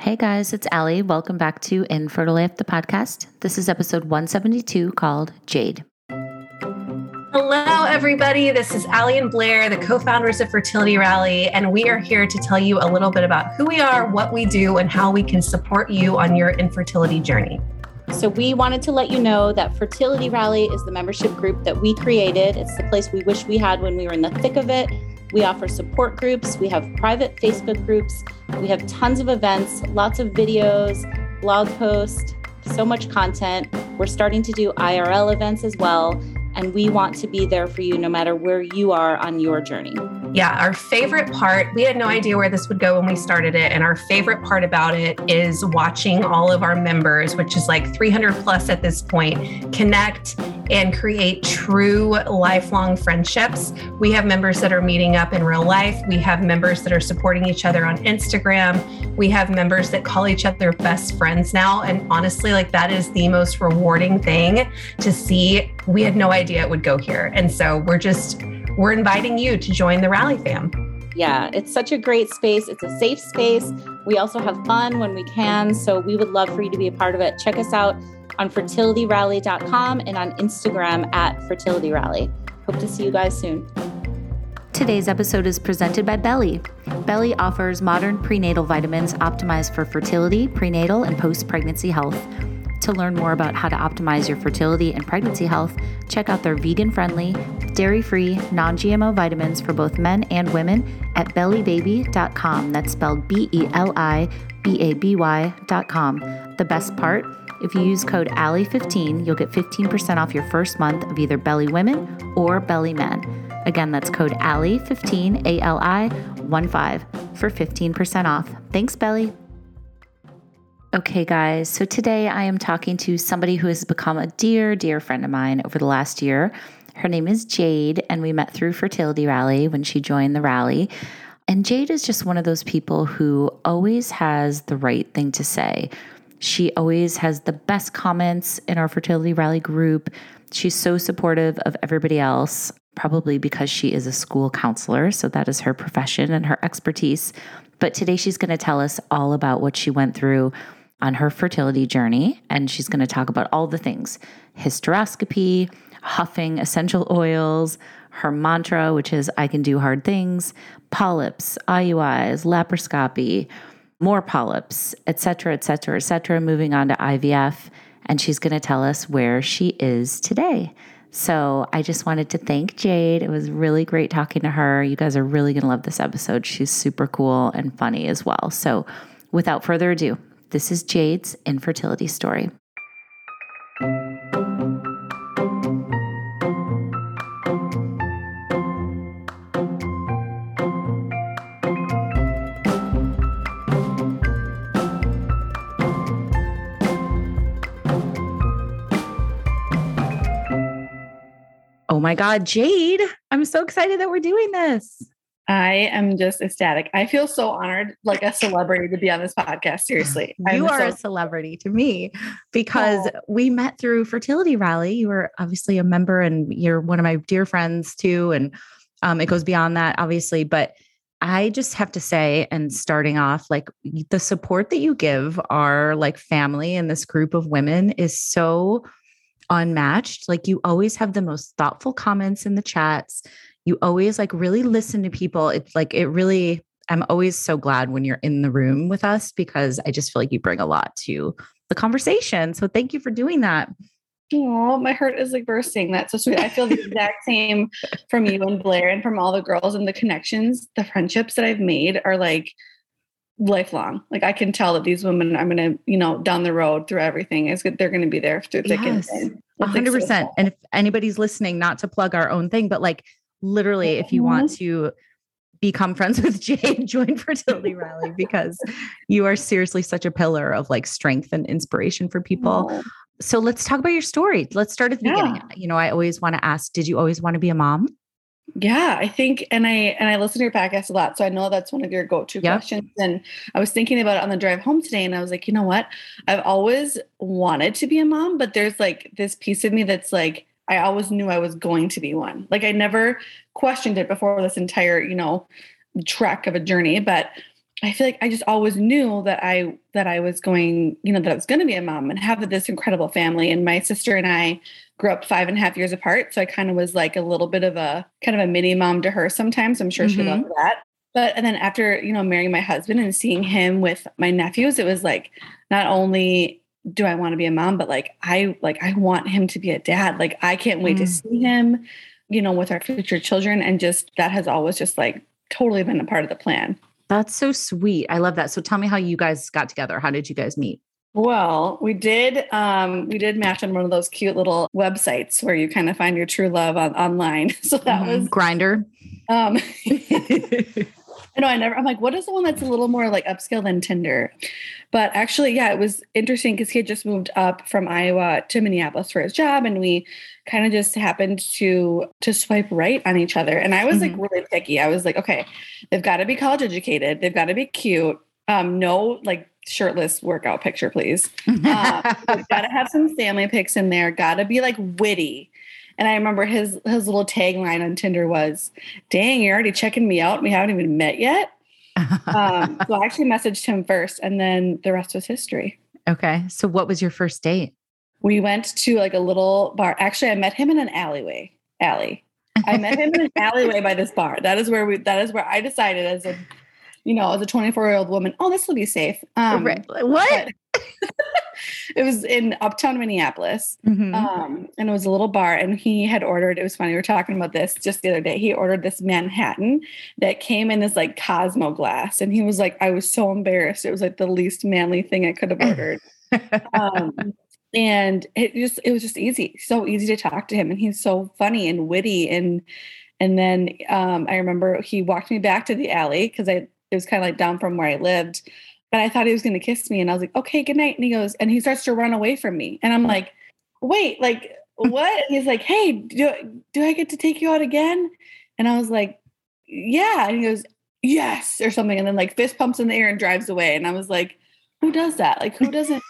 Hey guys, it's Ali. Welcome back to Infertile Life, the podcast. This is episode 172 called Jade. Hello, everybody. This is Ali and Blair, the co founders of Fertility Rally, and we are here to tell you a little bit about who we are, what we do, and how we can support you on your infertility journey. So, we wanted to let you know that Fertility Rally is the membership group that we created. It's the place we wish we had when we were in the thick of it. We offer support groups, we have private Facebook groups, we have tons of events, lots of videos, blog posts, so much content. We're starting to do IRL events as well, and we want to be there for you no matter where you are on your journey. Yeah, our favorite part, we had no idea where this would go when we started it. And our favorite part about it is watching all of our members, which is like 300 plus at this point, connect and create true lifelong friendships. We have members that are meeting up in real life. We have members that are supporting each other on Instagram. We have members that call each other best friends now. And honestly, like that is the most rewarding thing to see. We had no idea it would go here. And so we're just, we're inviting you to join the Rally fam. Yeah, it's such a great space. It's a safe space. We also have fun when we can. So we would love for you to be a part of it. Check us out on fertilityrally.com and on Instagram at fertilityrally. Hope to see you guys soon. Today's episode is presented by Beli. Beli offers modern prenatal vitamins optimized for fertility, prenatal, and post pregnancy health. To learn more about how to optimize your fertility and pregnancy health, check out their vegan friendly, dairy free, non GMO vitamins for both men and women at belibaby.com. That's spelled B E L I B A B Y.com. The best part, if you use code ALI15, you'll get 15% off your first month of either Beli Women or Beli Men. Again, that's code ALI15, A L I 1 5 for 15% off. Thanks, Beli. Okay, guys, so today I am talking to somebody who has become a dear, dear friend of mine over the last year. Her name is Jade, and we met through Fertility Rally when she joined the rally. And Jade is just one of those people who always has the right thing to say. She always has the best comments in our Fertility Rally group. She's so supportive of everybody else, probably because she is a school counselor. So that is her profession and her expertise. But today she's going to tell us all about what she went through on her fertility journey. And she's going to talk about all the things hysteroscopy, huffing essential oils, her mantra, which is I can do hard things, polyps, IUIs, laparoscopy, more polyps, etc., etc., etc., moving on to IVF. And she's going to tell us where she is today. So I just wanted to thank Jade. It was really great talking to her. You guys are really going to love this episode. She's super cool and funny as well. So without further ado, this is Jade's infertility story. Oh my God, Jade, I'm so excited that we're doing this. I am just ecstatic. I feel so honored, like a celebrity, to be on this podcast. Seriously, you I'm are so- a celebrity to me because oh. we met through Fertility Rally. You were obviously a member, and you're one of my dear friends too. And um, it goes beyond that, obviously. But I just have to say, and starting off, like the support that you give our like family and this group of women is so unmatched. Like you always have the most thoughtful comments in the chats you always like really listen to people. It's like it really I'm always so glad when you're in the room with us because I just feel like you bring a lot to the conversation. So thank you for doing that. Oh, my heart is like bursting. That's so sweet. I feel the exact same from you and Blair and from all the girls and the connections, the friendships that I've made are like lifelong. Like I can tell that these women I'm gonna, you know, down the road through everything is good. They're gonna be there through thick yes, and thin. hundred percent. And if anybody's listening, not to plug our own thing, but like literally, if you want mm-hmm. to become friends with Jade, join Fertility Rally because you are seriously such a pillar of like strength and inspiration for people. So let's talk about your story. Let's start at the yeah. beginning. You know, I always want to ask, did you always want to be a mom? Yeah, I think, and I and I listen to your podcast a lot, so I know that's one of your go-to yep. questions. And I was thinking about it on the drive home today, and I was like, you know what? I've always wanted to be a mom, but there's like this piece of me that's like, I always knew I was going to be one. Like I never questioned it before this entire, you know, trek of a journey. But I feel like I just always knew that I that I was going, you know, that I was going to be a mom and have this incredible family. And my sister and I grew up five and a half years apart, so I kind of was like a little bit of a kind of a mini mom to her. Sometimes I'm sure mm-hmm. she loved that. But and then after you know marrying my husband and seeing him with my nephews, it was like not only do I want to be a mom, but like I like I want him to be a dad. Like I can't wait mm. to see him, you know, with our future children. And just that has always just like totally been a part of the plan. That's so sweet. I love that. So tell me how you guys got together. How did you guys meet? Well, we did um we did match on one of those cute little websites where you kind of find your true love on, online. So that mm-hmm. was Grindr. Um I know I never I'm like, what is the one that's a little more like upscale than Tinder? But actually, yeah, it was interesting because he had just moved up from Iowa to Minneapolis for his job and we kind of just happened to to swipe right on each other. And I was mm-hmm. like really picky. I was like, okay, they've got to be college educated, they've got to be cute. Um, no like shirtless workout picture, please. Uh, got to have some family pics in there. Got to be like witty. And I remember his his little tagline on Tinder was, "Dang, you're already checking me out. We haven't even met yet." um, so I actually messaged him first, and then the rest was history. Okay. So what was your first date? We went to like a little bar. Actually, I met him in an alleyway. Alley. I met him in an alleyway by this bar. That is where we. That is where I decided as a, you know, as a 24 year old woman. Oh, this will be safe. Um, right. what? it was in uptown Minneapolis. Mm-hmm. Um, and it was a little bar. And he had ordered, it was funny, we were talking about this just the other day. He ordered this Manhattan that came in this like Cosmo glass. And he was like, I was so embarrassed. It was like the least manly thing I could have ordered. um, and it just it was just easy so easy to talk to him and he's so funny and witty and and then um, i remember he walked me back to the alley because i it was kind of like down from where i lived but I thought he was going to kiss me. And I was like, okay, good night. And he goes, and he starts to run away from me. And I'm like, wait, like what? And he's like, hey, do, do I get to take you out again? And I was like, yeah. And he goes, yes, or something. And then like fist pumps in the air and drives away. And I was like, who does that? Like, who doesn't?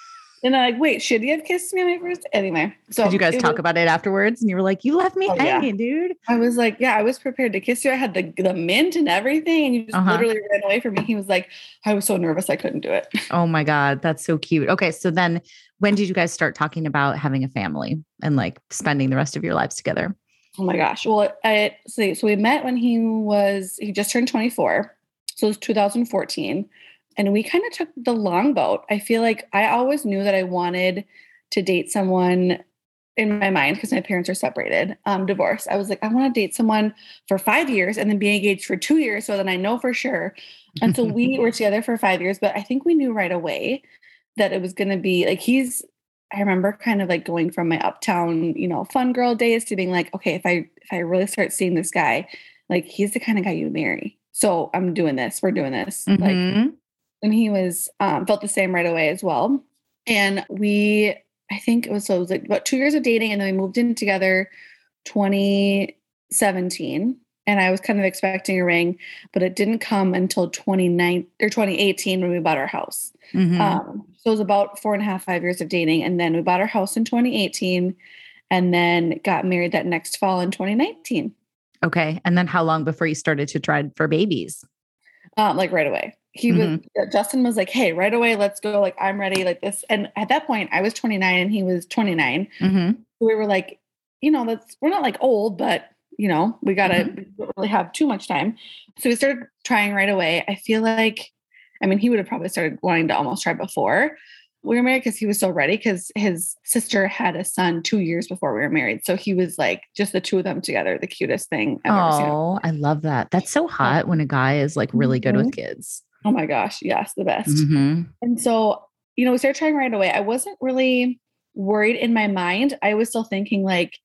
And I'm like, wait, should he have kissed me on my first? Anyway, so did you guys talk was, about it afterwards? And you were like, you left me oh, hanging, yeah. dude. I was like, yeah, I was prepared to kiss you. I had the the mint and everything, and you just uh-huh. literally ran away from me. He was like, I was so nervous, I couldn't do it. Oh my god, that's so cute. Okay, so then when did you guys start talking about having a family and like spending the rest of your lives together? Oh my gosh. Well, I so, so we met when he was he just turned 24. So it was 2014 and we kind of took the long boat. I feel like I always knew that I wanted to date someone in my mind because my parents are separated, um, divorced. I was like, I want to date someone for five years and then be engaged for two years so then I know for sure. And so we were together for five years, but I think we knew right away that it was going to be like he's. I remember kind of like going from my uptown, you know, fun girl days to being like, okay, if I if I really start seeing this guy, like he's the kind of guy you marry. So I'm doing this. We're doing this. Mm-hmm. Like and he was um, felt the same right away as well. And we, I think it was so it was like about two years of dating, and then we moved in together, 2017. And I was kind of expecting a ring, but it didn't come until 29 or 2018 when we bought our house. Mm-hmm. Um, so it was about four and a half, five years of dating, and then we bought our house in 2018, and then got married that next fall in 2019. Okay, and then how long before you started to try for babies? Um, like right away he mm-hmm. was Justin was like, "Hey, right away, let's go! Like, I'm ready, like this." And at that point, I was 29 and he was 29. Mm-hmm. We were like, you know, that's we're not like old, but you know, we gotta mm-hmm. really have too much time. So we started trying right away. I feel like, I mean, he would have probably started wanting to almost try before we were married because he was so ready. Because his sister had a son two years before we were married, so he was like just the two of them together, the cutest thing. I've oh, I love that. That's so hot when a guy is like really good with mm-hmm. kids. Oh my gosh, yes, the best. Mm-hmm. And so, you know, we started trying right away. I wasn't really worried in my mind. I was still thinking like,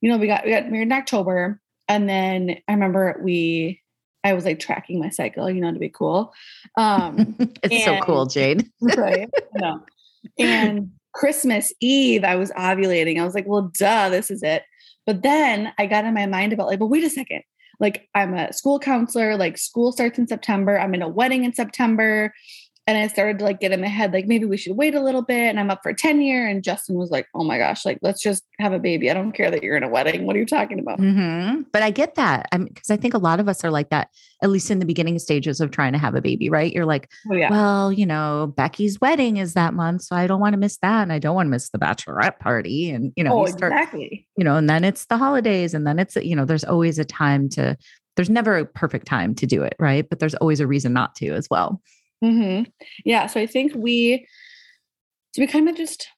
you know, we got we got married in October, and then I remember we I was like tracking my cycle, you know, to be cool. Um it's and, so cool, Jade. right. No. And Christmas Eve, I was ovulating. I was like, well, duh, this is it. But then I got in my mind about like, but wait a second like I'm a school counselor, like school starts in September, I'm in a wedding in September. And I started to like get in my head, like maybe we should wait a little bit. And I'm up for tenure. And Justin was like, oh my gosh, like let's just have a baby. I don't care that you're in a wedding. What are you talking about? Mm-hmm. But I get that. I'm because I think a lot of us are like that, at least in the beginning stages of trying to have a baby, right? You're like, Oh yeah. well, you know, Becky's wedding is that month, so I don't want to miss that, and I don't want to miss the bachelorette party, and you know, oh, you start, exactly. you know, and then it's the holidays, and then it's you know, there's always a time to. There's never a perfect time to do it, right? But there's always a reason not to as well. Hmm Yeah. So I think we, so we kind of just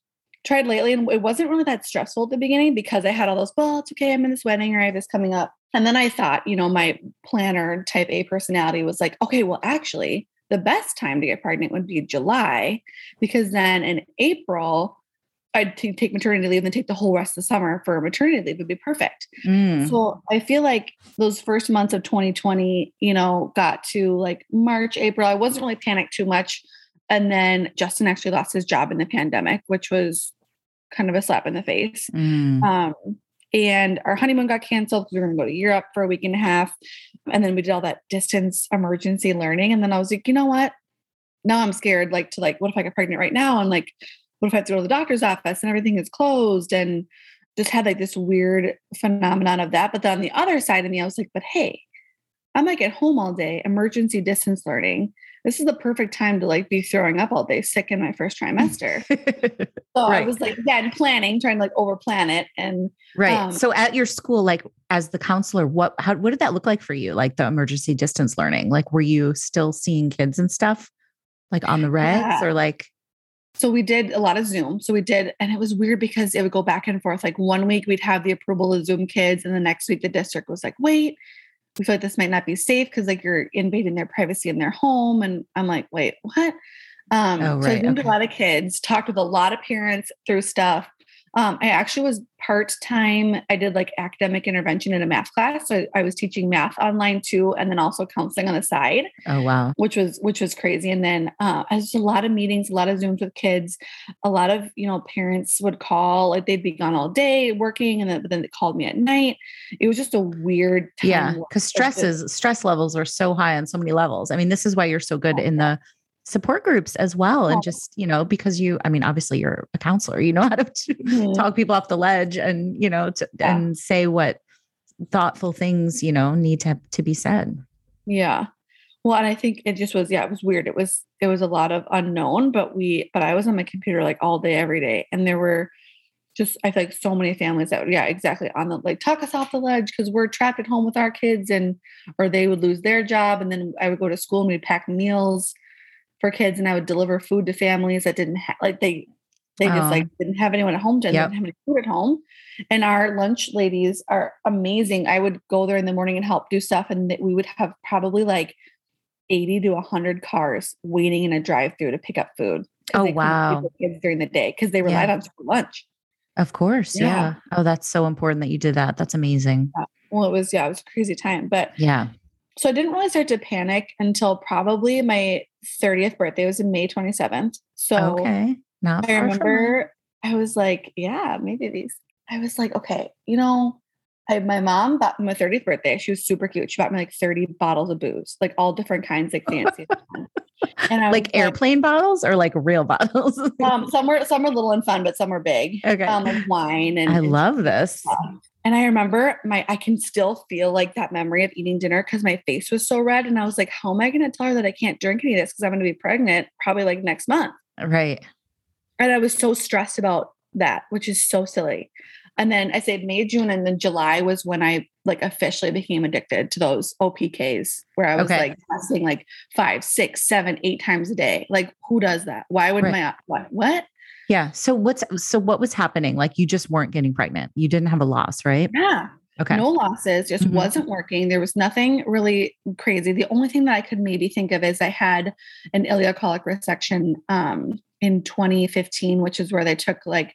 tried lately, and it wasn't really that stressful at the beginning because I had all those, well, it's okay. I'm in this wedding or I have this coming up. And then I thought, you know, my planner type A personality was like, okay, well, actually, the best time to get pregnant would be July because then in April, I'd t- take maternity leave and then take the whole rest of the summer for maternity leave would be perfect. Mm. So I feel like those first months of 2020, you know, got to like March, April. I wasn't really panicked too much. And then Justin actually lost his job in the pandemic, which was kind of a slap in the face. Mm. Um, and our honeymoon got canceled because we were going to go to Europe for a week and a half. And then we did all that distance emergency learning. And then I was like, you know what? Now I'm scared, like, to like, what if I get pregnant right now? And like, what if I have to go to the doctor's office and everything is closed? And just had like this weird phenomenon of that. But then on the other side of me, I was like, but hey, I'm like at home all day, emergency distance learning. This is the perfect time to like be throwing up all day sick in my first trimester. So I was like, again, planning, trying to like over plan it. And right. um, so at your school, like as the counselor, what how what did that look like for you? Like the emergency distance learning? Like were you still seeing kids and stuff? Like on the regs Yeah. or like So we did a lot of Zoom. So we did, and it was weird because it would go back and forth. Like one week we'd have the approval of Zoom kids, and the next week the district was like, wait, we feel like this might not be safe because like you're invading their privacy in their home. And I'm like, wait, what? Um, Oh, so I right, Zoomed okay. a lot of kids, talked with a lot of parents through stuff. Um, I actually was part time. I did like academic intervention in a math class. So I was teaching math online too, and then also counseling on the side oh wow. which was which was crazy. And then uh, I was a lot of meetings, a lot of zooms with kids. A lot of you know parents would call, like they'd be gone all day working, and then but then they called me at night. It was just a weird time. Yeah, because I stress is stress levels are so high on so many levels. I mean, this is why you're so good Oh, in the support groups as well, and just you know because you, I mean, obviously you're a counselor, you know how to Mhm. talk people off the ledge and you know to, Yeah. and say what thoughtful things you know need to to be said. Yeah. Well, and I think it just was, yeah, it was weird. It was, it was a lot of unknown, but we, but I was on my computer like all day, every day. And there were just, I feel like so many families that yeah, exactly on the, like talk us off the ledge because we're trapped at home with our kids and, or they would lose their job. And then I would go to school and we'd pack meals for kids and I would deliver food to families that didn't have, like they, they just like didn't have anyone at home Yep. didn't have any food at home. And our lunch ladies are amazing. I would go there in the morning and help do stuff, and that we would have probably like 80 to 100 cars waiting in a drive through to pick up food. Oh, they couldn't feed wow. Kids during the day because they relied Yeah. on lunch. Of course, yeah. Yeah. Oh, that's so important that you did that. That's amazing. Well, it was, yeah, it was a crazy time. But Yeah. so I didn't really start to panic until probably my 30th birthday was in May 27th. So okay. Not I far from now. remember I was like, yeah, maybe these. I was like, okay, you know, my mom bought me my 30th birthday. She was super cute. She bought me like 30 bottles of booze, like all different kinds, like fancy. and I like airplane bottles or like real bottles. um, some were some were little and fun, but some were big. okay. Um, like wine and I and love this. And I remember my, I can still feel like that memory of eating dinner because my face was so red. And I was like, how am I going to tell her that I can't drink any of this because I'm going to be pregnant probably like next month? Right. And I was so stressed about that, which is so silly. And then I said May, June, and then July was when I like officially became addicted to those OPKs where I was Okay. like testing like five, six, seven, eight times a day. Like, who does that? Why would Right. my what? What? Yeah. So what's so what was happening? Like you just weren't getting pregnant. You didn't have a loss, right? Yeah. Okay. No losses, just Mhm. wasn't working. There was nothing really crazy. The only thing that I could maybe think of is I had an ileocolic resection um, in 2015, which is where they took like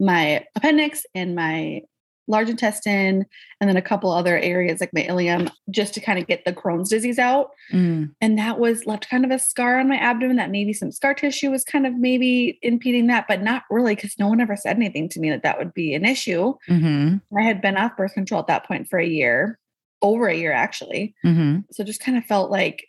my appendix and my large intestine and then a couple other areas like my ileum just to kind of get the Crohn's disease out. Mm, And that was left kind of a scar on my abdomen that maybe some scar tissue was kind of maybe impeding that, but not really because no one ever said anything to me that that would be an issue. mhm, I had been off birth control at that point for a year, over a year actually. mhm. So just kind of felt like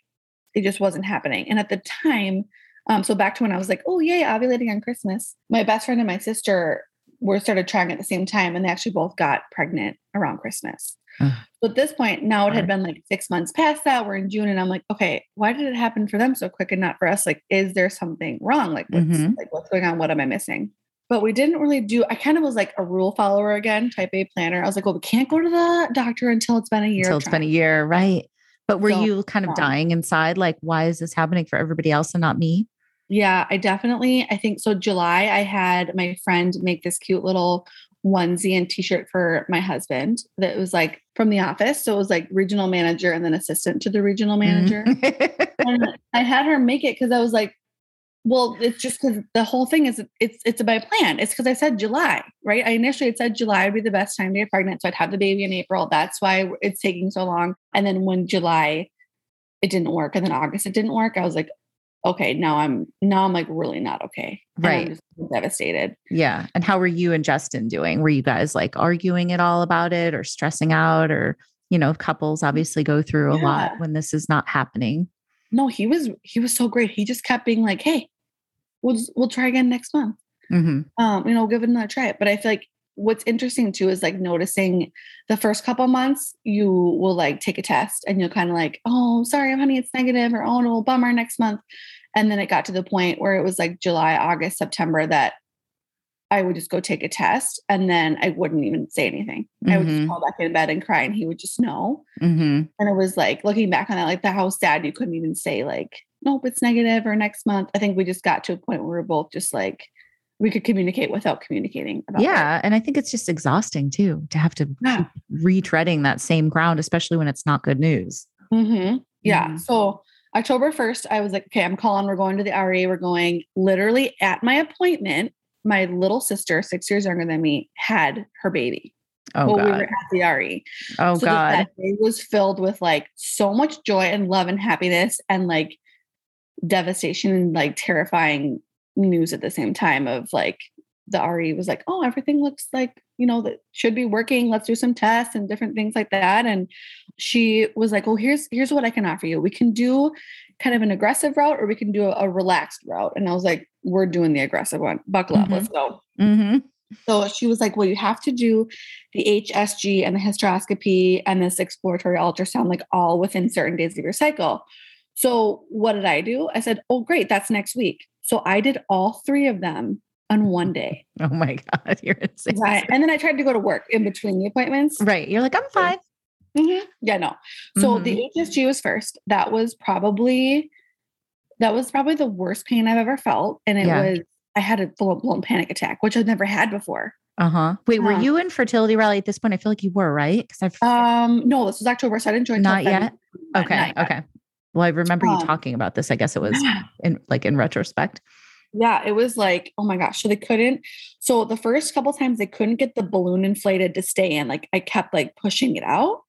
it just wasn't happening. And at the time, Um, so back to when I was like, oh yay, ovulating on Christmas. My best friend and my sister were started trying at the same time, and they actually both got pregnant around Christmas. So at this point, now it had been like six months past that. We're in June, and I'm like, okay, why did it happen for them so quick and not for us? Like, is there something wrong? Like, what's Mhm. like what's going on? What am I missing? But we didn't really do. I kind of was like a rule follower again, type A planner. I was like, well, we can't go to the doctor until it's been a year. Until it's been a year, right? But were So, you kind of dying inside? Like, why is this happening for everybody else and not me? Yeah, I definitely. I think so. July, I had my friend make this cute little onesie and t-shirt for my husband that was like from the office. So it was like regional manager and then assistant to the regional manager. Mhm. and I had her make it because I was like, well, it's just because the whole thing is it's it's by plan. It's because I said July, right? I initially had said July would be the best time to get pregnant. So I'd have the baby in April. That's why it's taking so long. And then when July it didn't work, and then August it didn't work, I was like, okay, now I'm now I'm like really not okay. Right. just devastated. yeah. And how were you and Justin doing? Were you guys like arguing at all about it or stressing out? Or, you know, couples obviously go through a lot when this is not happening. No, he was he was so great. He just kept being like, hey, we'll just, we'll try again next month. hmm um, you know, give it another try. But I feel like what's interesting too is like noticing the first couple months, you will like take a test and you'll kind of like, oh, sorry, honey, it's negative, or oh no, bummer next month. And then it got to the point where it was like July, August, September that I would just go take a test and then I wouldn't even say anything. I would just Mhm. fall back in bed and cry and he would just know. hmm And it was like looking back on that, like the how sad you couldn't even say like, nope, it's negative or next month. I think we just got to a point where we are both just like we could communicate without communicating about it. Yeah. And I think it's just exhausting too to have to Yeah. keep retreading that same ground, especially when it's not good news. hmm Yeah. Mhm. So October 1st, I was like, okay, I'm calling. We're going to the RE. We're going literally at my appointment. My little sister, six years younger than me, had her baby. Oh, while God. we were at the RE. oh, so God. that day was filled with like so much joy and love and happiness and like devastation and like terrifying news at the same time of like the RE was like, oh, everything looks like, you know, that should be working. Let's do some tests and different things like that. And she was like, oh, here's here's what I can offer you. We can do kind of an aggressive route or we can do a, a relaxed route. And I was like, we're doing the aggressive one. Buckle up, Mhm. let's go. hmm So she was like, Well, you have to do the HSG and the hysteroscopy and this exploratory ultrasound, like all within certain days of your cycle. So what did I do? I said, Oh, great, that's next week. So I did all three of them on one day. Oh, my God. You're insane. Right. And then I tried to go to work in between the appointments. Right. You're like, I'm fine. Mhm. Yeah, no. So the HSG was first. That was probably that was probably the worst pain I've ever felt. And it Yeah. was I had a full blown panic attack, which I'd never had before. Uh huh. Wait, were Yeah. you in fertility rally at this point? I feel like you were, right? Because I've Um, no, this was October, so I didn't join. Not yet? Okay, not okay. Well, I remember you Um, talking about this. I guess it was in like in retrospect. Yeah, it was like, oh my gosh. So they couldn't. So the first couple times they couldn't get the balloon inflated to stay in. Like I kept like pushing it out.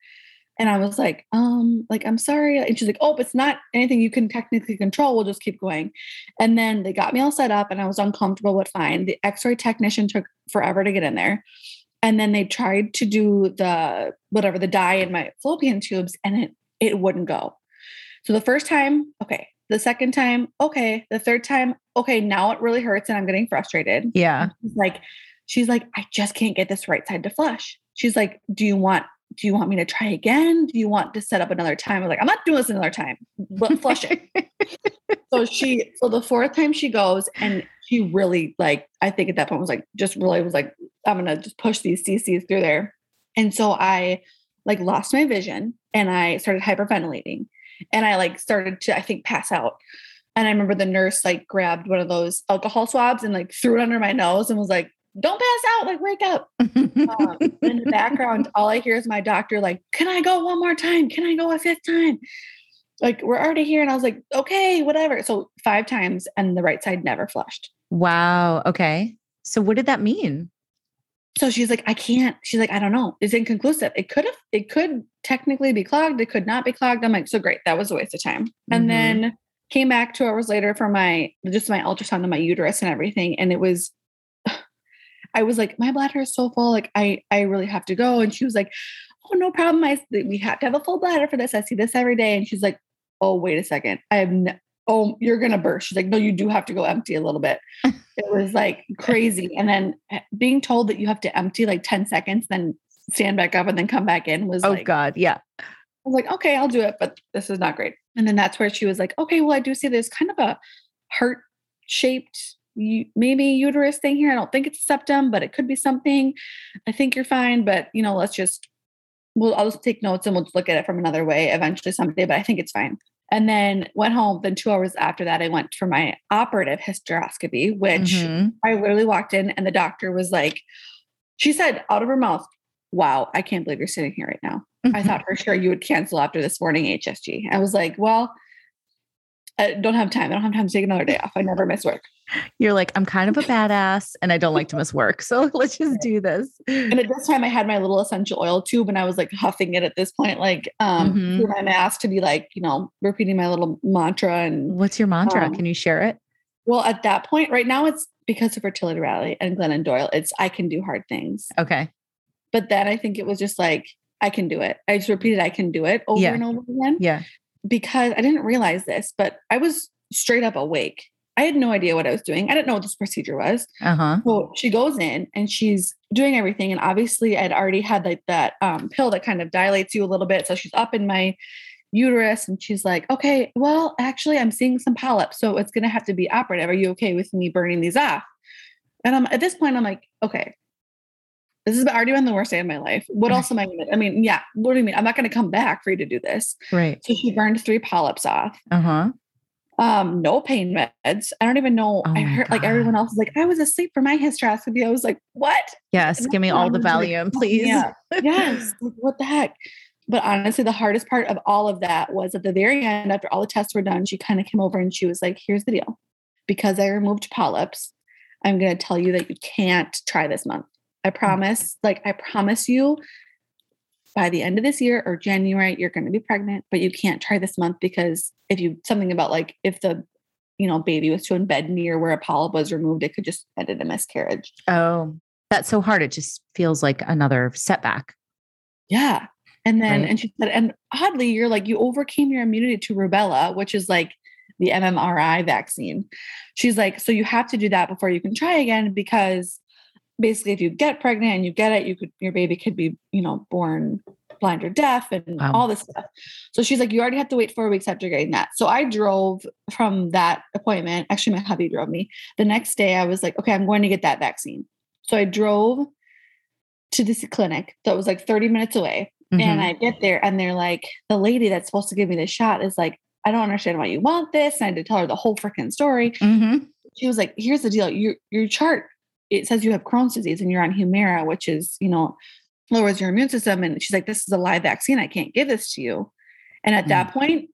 And I was like, um, like, I'm sorry. And she's like, oh, but it's not anything you can technically control. We'll just keep going. And then they got me all set up and I was uncomfortable, but fine. The x-ray technician took forever to get in there. And then they tried to do the whatever the dye in my fallopian tubes and it it wouldn't go. So the first time, okay. The second time, okay. The third time, okay. Now it really hurts and I'm getting frustrated. Yeah. She's like, she's like, I just can't get this right side to flush. She's like, do you want, do you want me to try again? Do you want to set up another time? I'm like, I'm not doing this another time. But flush it. so she, so the fourth time she goes and she really like, I think at that point was like, just really was like, I'm going to just push these CCs through there. And so I like lost my vision and I started hyperventilating and I like started to, I think, pass out. And I remember the nurse like grabbed one of those alcohol swabs and like threw it under my nose and was like, don't pass out, like wake up. Um, in the background, all I hear is my doctor like, can I go one more time? Can I go a fifth time? Like we're already here. And I was like, okay, whatever. So five times and the right side never flushed. wow. Okay. So what did that mean? So she's like, I can't. She's like, I don't know. It's inconclusive. It could have, it could technically be clogged. It could not be clogged. I'm like, so great. That was a waste of time. Mhm. And then came back two hours later for my just my ultrasound of my uterus and everything. And it was, I was like, my bladder is so full. Like, I I really have to go. And she was like, Oh, no problem. I we have to have a full bladder for this. I see this every day. And she's like, Oh, wait a second. I have no, oh, you're going to burst. She's like, no, you do have to go empty a little bit. it was like crazy. And then eh, being told that you have to empty like 10 seconds, then stand back up and then come back in was oh like, God. Yeah. I was like, okay, I'll do it, but this is not great. And then that's where she was like, okay, well, I do see there's kind of a heart shaped maybe uterus thing here. I don't think it's a septum, but it could be something. I think you're fine, but you know, let's just we'll I'll just take notes and we'll just look at it from another way eventually someday, but I think it's fine. And then went home. Then two hours after that, I went for my operative hysteroscopy, which Mhm. I literally walked in and the doctor was like, she said out of her mouth, Wow, I can't believe you're sitting here right now. I thought for sure you would cancel after this morning HSG. I was like, Well, I don't have time. I don't have time to take another day off. I never miss work. You're like, I'm kind of a badass and I don't like to miss work. So let's just do this. And at this time, I had my little essential oil tube and I was like huffing it at this point, like um, Mhm. through my mask to be like, you know, repeating my little mantra. And What's your mantra? Um, Can you share it? well, at that point, right now, it's because of Fertility Rally and Glennon Doyle, it's I can do hard things. Okay. But then I think it was just like, I can do it. I just repeated, I can do it over Yeah. and over again Yeah. Because I didn't realize this, but I was straight up awake. I had no idea what I was doing. I didn't know what this procedure was. Uh huh. So she goes in and she's doing everything. And obviously, I'd already had like that um, pill that kind of dilates you a little bit. So she's up in my uterus and she's like, okay, well, actually, I'm seeing some polyps. So it's going to have to be operative. Are you okay with me burning these off? And I'm at this point, I'm like, okay, this has already been the worst day of my life. What else am I to? I mean, yeah, what do you mean? I'm not going to come back for you to do this. Right. So she burned three polyps off Uh huh. um no pain meds i don't even know Oh i heard like everyone else is like i was asleep for my hysteroscopy i was like what Yes. Give me all the was like, please. yeah. yes like, what the heck but honestly the hardest part of all of that was at the very end after all the tests were done she kind of came over and she was like here's the deal because i removed polyps i'm going to tell you that you can't try this month i mm. promise like i promise you by the end of this year or January, you're going to be pregnant, but you can't try this month because if you something about like if the you know baby was to embed near where a polyp was removed, it could just end in a miscarriage. Oh, that's so hard. It just feels like another setback. Yeah. And then Right. and she said, and oddly, you're like you overcame your immunity to rubella, which is like the MMRI vaccine. She's like, so you have to do that before you can try again because basically if you get pregnant and you get it, you could your baby could be, you know, born blind or deaf and Wow. all this stuff. So she's like, you already have to wait four weeks after getting that. So I drove from that appointment. Actually, my hubby drove me. The next day I was like, okay, I'm going to get that vaccine. So I drove to this clinic that was like 30 minutes away. And Mhm. I get there and they're like, the lady that's supposed to give me the shot is like, I don't understand why you want this. And I had to tell her the whole freaking story. Mhm. She was like, here's the deal. Your your chart, it says you have Crohn's disease and you're on Humira, which is, you know, lowers your immune system. And she's like, this is a live vaccine. I can't give this to you. And at that point,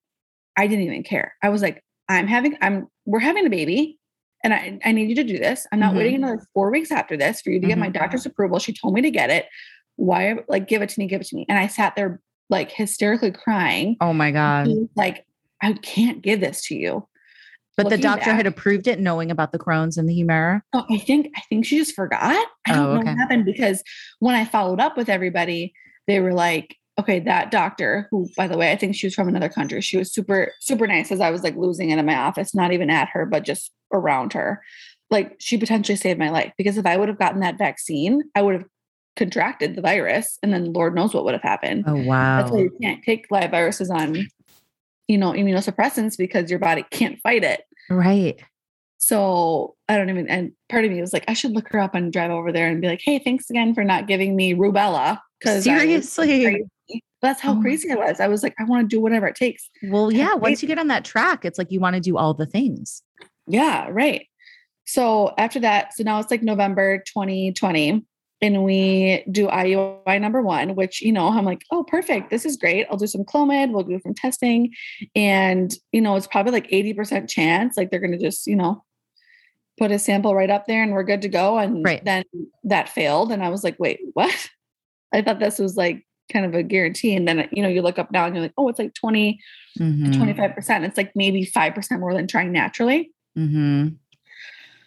I didn't even care. I was like, I'm having, I'm, we're having a baby. And I, I need you to do this. I'm not Mhm. waiting another four weeks after this for you to get my Mhm. doctor's approval. She told me to get it. Why, like, give it to me, give it to me. And I sat there like hysterically crying. Oh my God. Like, I can't give this to you. But the doctor had approved it knowing about the Crohn's and the Humira. Oh, I think I think she just forgot. I don't Oh, know what happened because when I followed up with everybody, they were like, okay, that doctor, who by the way, I think she was from another country. She was super, super nice as I was like losing it in my office, not even at her, but just around her. Like she potentially saved my life because if I would have gotten that vaccine, I would have contracted the virus and then Lord knows what would have happened. Oh wow. That's why you can't take live viruses on, you know, immunosuppressants because your body can't fight it. Right. So I don't even, and part of me was like, I should look her up and drive over there and be like, hey, thanks again for not giving me rubella. Because Seriously. That's how Oh crazy I was. I was like, I want to do whatever it takes. Well, yeah. Once you get on that track, it's like you want to do all the things. Yeah, right. So after that, so now it's like November 2020, and we do IUI number one, which, you know, I'm like, oh, perfect. This is great. I'll do some Clomid. We'll do some testing. And, you know, it's probably like 80% chance, like they're going to just, you know, put a sample right up there and we're good to go. And Right. then that failed. And I was like, wait, what? I thought this was like kind of a guarantee. And then, you know, you look up now and you're like, oh, it's like 20, Mhm. 25%. It's like maybe 5% more than trying naturally. Mm-hmm.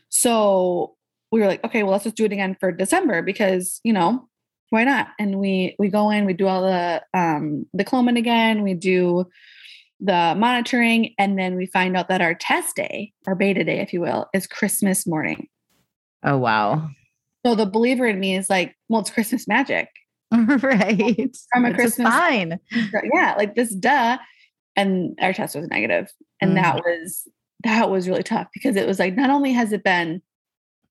So we were like, okay, well, let's just do it again for December because, you know, why not? And we we go in, we do all the um the Clomid again, we do the monitoring. And then we find out that our test day, our beta day, if you will, is Christmas morning. Oh, wow. So the believer in me is like, well, it's Christmas magic. right. I'm a It's Christmas fine. yeah, like this duh. And our test was negative. And Mm. that was that was really tough because it was like not only has it been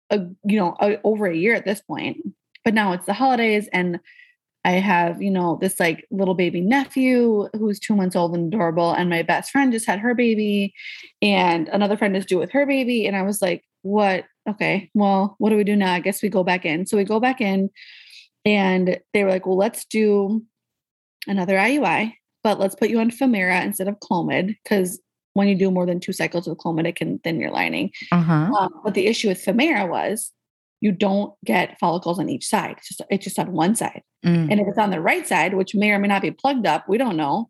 a you know a, over a year at this point, but now it's the holidays and I have, you know, this like little baby nephew who's two months old and adorable. And my best friend just had her baby, and another friend is due with her baby. And I was like, what? Okay, well, what do we do now? I guess we go back in. So we go back in, and they were like, well, let's do another IUI, but let's put you on Femara instead of Clomid because when you do more than two cycles with Clomid, it can thin your lining. Uh huh. Um, but the issue with Femara was you don't get follicles on each side. It's just it's just on one side. Mm, And if it's on the right side, which may or may not be plugged up, we don't know,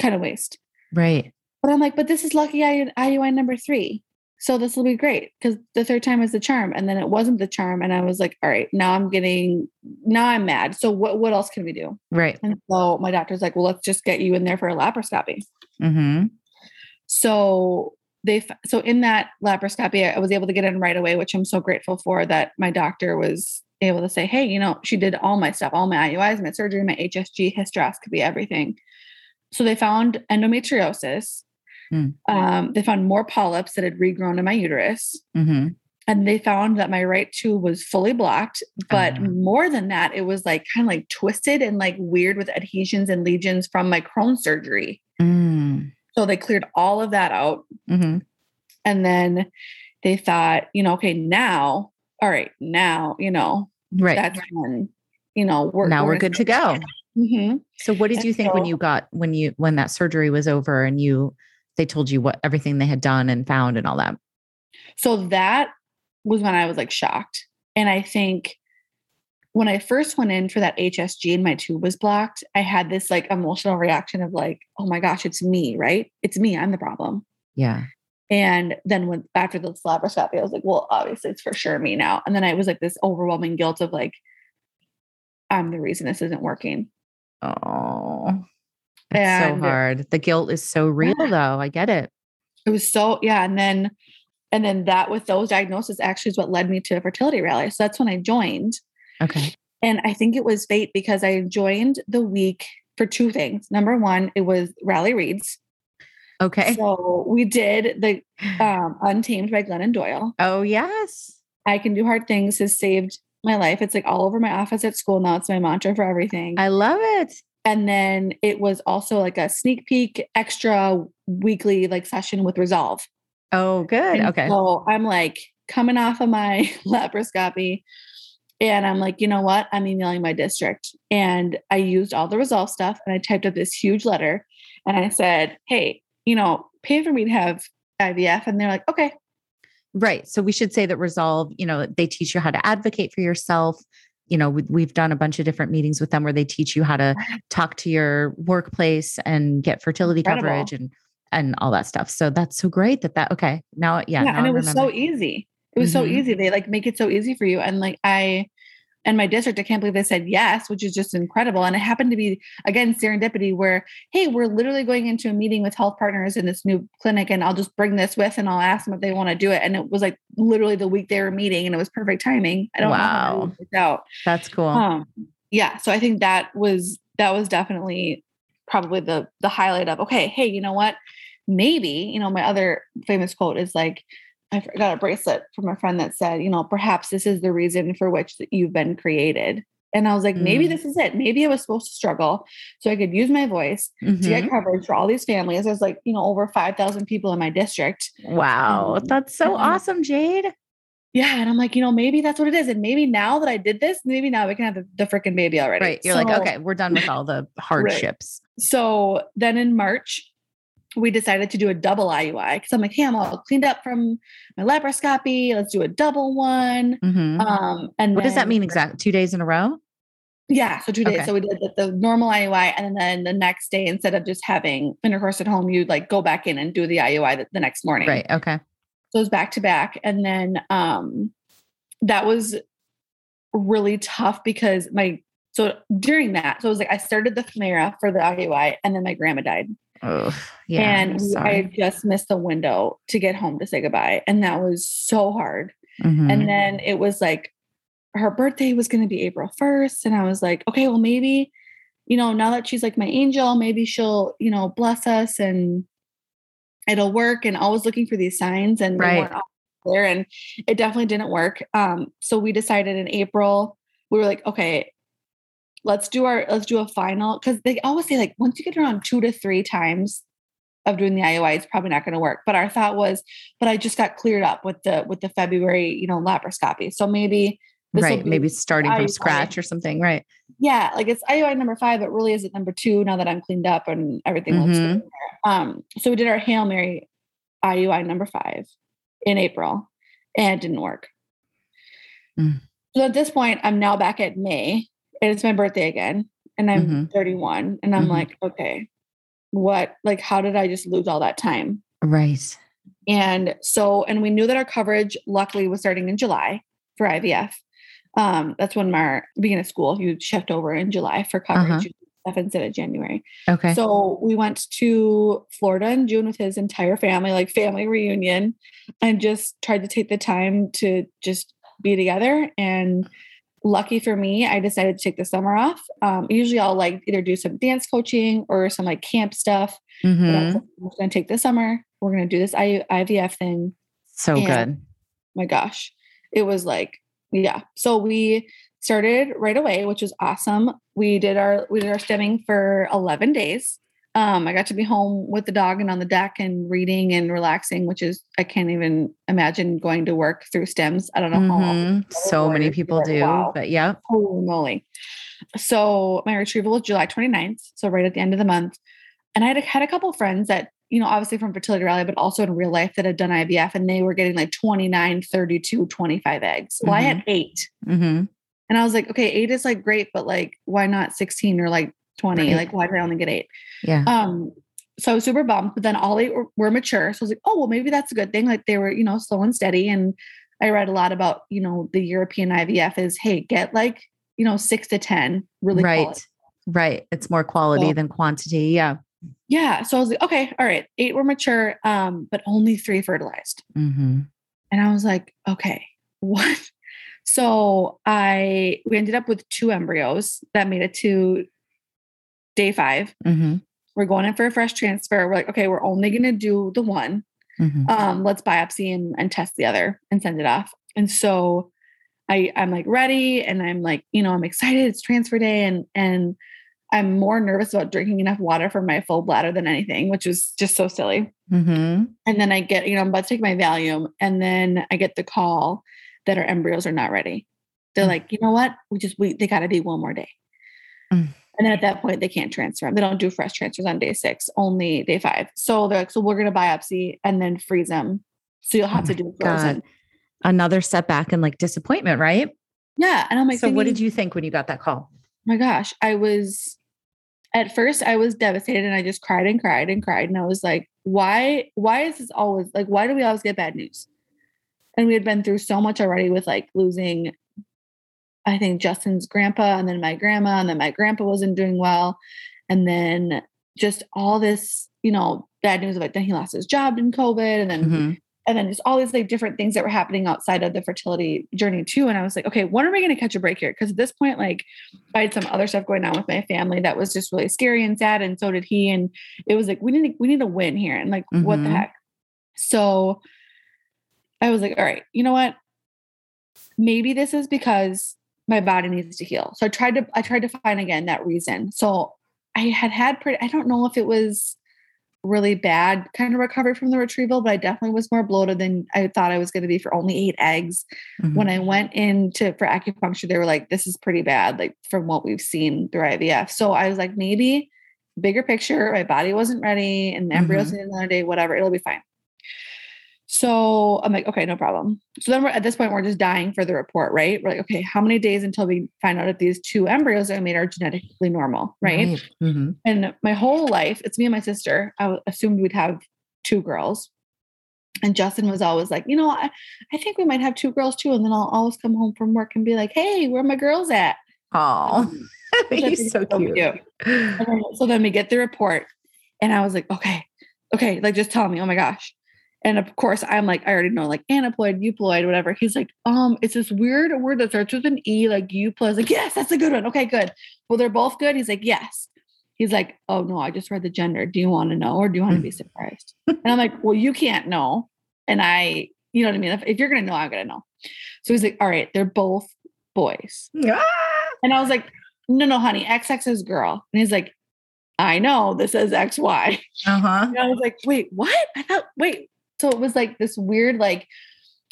kind of waste. right. But I'm like, but this is lucky I- IUI number three. So this will be great because the third time is the charm. And then it wasn't the charm. And I was like, all right, now I'm getting, now I'm mad. So what, what else can we do? Right. And so my doctor's like, well, let's just get you in there for a laparoscopy. Mm-hmm. So they, so in that laparoscopy, I was able to get in right away, which I'm so grateful for that my doctor was able to say, hey, you know, she did all my stuff, all my IUIs, my surgery, my HSG, hysteroscopy, everything. So they found endometriosis. Hmm. Um, they found more polyps that had regrown in my uterus. Mm-hmm. And they found that my right tube was fully blocked. But Ah. more than that, it was like kind of like twisted and like weird with adhesions and lesions from my Crohn's surgery. Mm. So they cleared all of that out. Mm-hmm. And then they thought, you know, okay, now, all right, now, you know, Right. that's when, you know, we're now we're good to go. hmm So what did And you think when you got when you when that surgery was over and you they told you what everything they had done and found and all that? So that was when I was like shocked. And I think when I first went in for that HSG and my tube was blocked, I had this like emotional reaction of like, oh my gosh, it's me, right? It's me. I'm the problem. Yeah. And then when after the laparoscopy, I was like, well, obviously it's for sure me now. And then I was like this overwhelming guilt of like, I'm the reason this isn't working. Oh. It's so hard. The guilt is so real though. I get it. It was so yeah. And then and then that with those diagnoses actually is what led me to a fertility rally. So that's when I joined. Okay. And I think it was fate because I joined the week for two things. Number one, it was rally reads. Okay. So we did the um, Untamed by Glennon Doyle. oh yes. I can do hard things has saved my life. It's like all over my office at school now. It's my mantra for everything. I love it. and then it was also like a sneak peek extra weekly like session with Resolve. Oh, good. And Okay. So I'm like coming off of my laparoscopy. And I'm like, you know what? I'm emailing my district. And I used all the resolve stuff and I typed up this huge letter and I said, hey, you know, pay for me to have IVF. And they're like, okay. Right. So we should say that Resolve, you know, they teach you how to advocate for yourself. You know, we, we've done a bunch of different meetings with them where they teach you how to talk to your workplace and get fertility Incredible. coverage and and all that stuff. So that's so great that that okay. Now yeah, now and it I'm was so easy. It was so Mhm. easy. They like make it so easy for you. And like I and my district, I can't believe they said yes, which is just incredible. And it happened to be again serendipity where, hey, we're literally going into a meeting with health partners in this new clinic, and I'll just bring this with and I'll ask them if they want to do it. And it was like literally the week they were meeting, and it was perfect timing. I don't know how Wow. that out. That's cool. Um, yeah, so I think that was that was definitely probably the the highlight of okay, hey, you know what? Maybe you know my other famous quote is like, I got a bracelet from a friend that said, you know, perhaps this is the reason for which you've been created. And I was like, maybe Mm. this is it. Maybe I was supposed to struggle so I could use my voice to Mhm. get coverage for all these families. There's like, you know, over 5,000 people in my district. Wow. Um, That's so awesome, Jade. Yeah. And I'm like, you know, maybe that's what it is. And maybe now that I did this, maybe now we can have the, the freaking baby already. Right. You're like, okay, we're done with all the hardships. So then in March, we decided to do a double IUI because I'm like, hey, I'm all cleaned up from my laparoscopy. Let's do a double one. Mhm. Um, and what does that mean exactly? Two days in a row? Yeah, so two days. Okay. So we did the, the normal IUI, and then the next day, instead of just having intercourse at home, you'd like go back in and do the IUI the, the next morning. Right. Okay. So it was back to back, and then um, that was really tough because my so during that, so it was like I started the Femara for the IUI, and then my grandma died. Oh, yeah. and we- I just missed the window to get home to say goodbye. And that was so hard. Mhm. And then it was like her birthday was going to be April 1st. And I was like, okay, well, maybe, you know, now that she's like my angel, maybe she'll, you know, bless us and it'll work. And always looking for these signs and Right. there. And it definitely didn't work. Um, so we decided in April, we were like, okay, let's do our, let's do a final. Cause they always say like, once you get around two to three times of doing the IUI, it's probably not going to work. But our thought was, but I just got cleared up with the with the February, you know, laparoscopy. So maybe right. be- Maybe starting from scratch or something. Right. yeah, like it's IUI number five, but really is it number two now that I'm cleaned up and everything looks Mhm. good. Um, so we did our Hail Mary IUI number five in April and it didn't work. Mm. So at this point, I'm now back at May and it's my birthday again. And I'm Mhm. 31. And I'm Mhm. like, okay, what like how did I just lose all that time? Right. And so, and we knew that our coverage luckily was starting in July for IVF. Um, that's when our beginning of school, you shift over in July for coverage Uh-huh. stuff instead of January. Okay. So we went to Florida in June with his entire family, like family reunion, and just tried to take the time to just be together. And lucky for me, I decided to take the summer off. Um, usually I'll like either do some dance coaching or some like camp stuff. But I was Mhm. like, I'm going to take the summer. We're going to do this I- IVF thing. So and- good. My gosh, it was like, yeah. So we started right away, which was awesome. We did our we did our stimming for 11 days. Um, I got to be home with the dog and on the deck and reading and relaxing, which is I can't even imagine going to work through stims. I don't know how long. Mhm. So many people do, wow. but yeah. Holy moly. So my retrieval was July 29th. So right at the end of the month. And I had, had a couple friends that, you know, obviously from fertility rally, but also in real life that had done IVF and they were getting like 29, 32, 25 eggs. Well, I had eight. hmm And I was like, okay, eight is like great, but like, why not 16 or like 20? Right. Like, why did I only get eight? Yeah. Um, so I was super bummed, but then all eight were, were mature. So I was like, oh, well, maybe that's a good thing. Like they were, you know, slow and steady. And I read a lot about, you know, the European IVF is, hey, get like, you know, six to 10 really right. quality. Right. It's more quality So- than quantity. Yeah. Yeah. So I was like, okay, all right, eight were mature, um, but only three fertilized. hmm And I was like, okay, what? So I we ended up with two embryos that made it to day five. hmm We're going in for a fresh transfer. We're like, okay, we're only gonna do the one. hmm Um, let's biopsy and, and test the other and send it off. And so I I'm like ready and I'm like, you know, I'm excited. It's transfer day and and I'm more nervous about drinking enough water for my full bladder than anything, which was just so silly. hmm And then I get, you know, I'm about to take my Valium, and then I get the call that our embryos are not ready. They're Mm. like, you know what? We just we they got to be one more day. Mm. And at that point, they can't transfer them. They don't do fresh transfers on day six, only day five. So they're like, so we're gonna biopsy and then freeze them. So you'll have Oh to do frozen. God. Another setback and like disappointment, right? Yeah. And I'm like, so what did you think when you got that call? Oh my gosh, I was at first I was devastated and I just cried and cried and cried. And I was like, why, why is this always like, why do we always get bad news? And we had been through so much already with like losing, I think Justin's grandpa and then my grandma, and then my grandpa wasn't doing well. And then just all this, you know, bad news about then he lost his job in COVID and then Mhm. and then just all these like different things that were happening outside of the fertility journey too. And I was like, okay, when are we going to catch a break here? Because at this point, like I had some other stuff going on with my family that was just really scary and sad, and so did he. And it was like we need to, we need to win here, and like what the Mhm. heck. So I was like, all right, you know what? Maybe this is because my body needs to heal. So I tried to I tried to find again that reason. So I had had pretty. I don't know if it was really bad kind of recovery from the retrieval, but I definitely was more bloated than I thought I was going to be for only eight eggs. Mhm. When I went into for acupuncture, they were like, this is pretty bad, like from what we've seen through IVF. So I was like, maybe bigger picture, my body wasn't ready and the embryos need another day, whatever, it'll be fine. So I'm like, okay, no problem. So then we're at this point, we're just dying for the report, right? We're like, okay, how many days until we find out if these two embryos that we made are genetically normal, right? Mhm. And my whole life, it's me and my sister. I assumed we'd have two girls. And Justin was always like, you know, I, I think we might have two girls too. And then I'll always come home from work and be like, hey, where are my girls at? Oh, he's so cute. And then- so then we get the report. And I was like, okay, okay, like just tell me. Oh my gosh. And of course, I'm like, I already know like aneuploid, euploid, whatever. He's like, um, it's this weird word that starts with an E, like euploid. Like, yes, that's a good one. Okay, good. Well, they're both good. He's like, yes. He's like, oh no, I just read the gender. Do you want to know or do you want to be surprised? and I'm like, well, you can't know. And I, you know what I mean? If, if you're gonna know, I'm gonna know. So he's like, all right, they're both boys. Ah! And I was like, no, no, honey, XX is girl. And he's like, I know this is XY. Uh-huh. And I was like, wait, what? I thought, wait. So it was like this weird, like,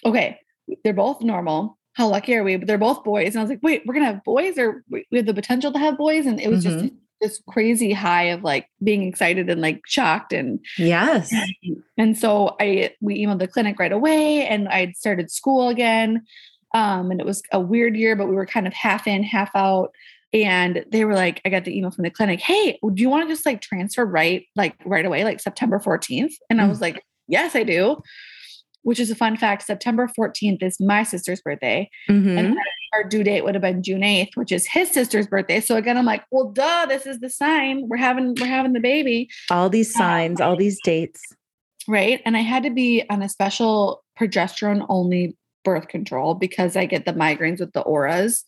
okay, they're both normal. How lucky are we? But they're both boys. And I was like, wait, we're gonna have boys or we have the potential to have boys. And it was just this crazy high of like being excited and like shocked and Yes. and so I we emailed the clinic right away and I'd started school again. Um, and it was a weird year, but we were kind of half in, half out. And they were like, I got the email from the clinic, hey, do you want to just like transfer right like right away, like September 14th? And I was like, Yes, I do. Which is a fun fact. September 14th is my sister's birthday. Mhm. And our due date would have been June 8th, which is his sister's birthday. So again, I'm like, well, duh, this is the sign. We're having we're having the baby. all these signs, all these dates. right? And I had to be on a special progesterone only birth control because I get the migraines with the auras.